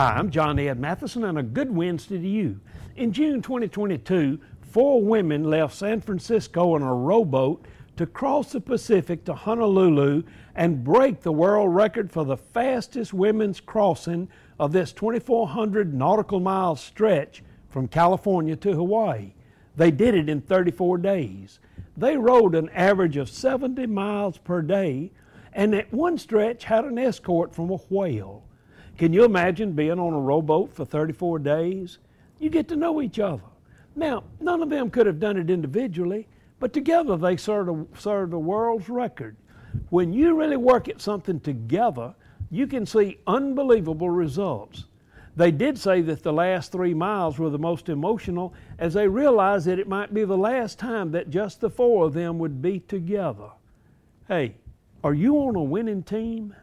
Hi, I'm John Ed Matheson, and a good Wednesday to you. In June 2022, four women left San Francisco in a rowboat to cross the Pacific to Honolulu and break the world record for the fastest women's crossing of this 2,400 nautical mile stretch from California to Hawaii. They did it in 34 days. They rowed an average of 70 miles per day, and at one stretch had an escort from a whale. Can you imagine being on a rowboat for 34 days? You get to know each other. Now, none of them could have done it individually, but together they served, served the world's record. When you really work at something together, you can see unbelievable results. They did say that the last three miles were the most emotional as they realized that it might be the last time that just the four of them would be together. Hey, are you on a winning team?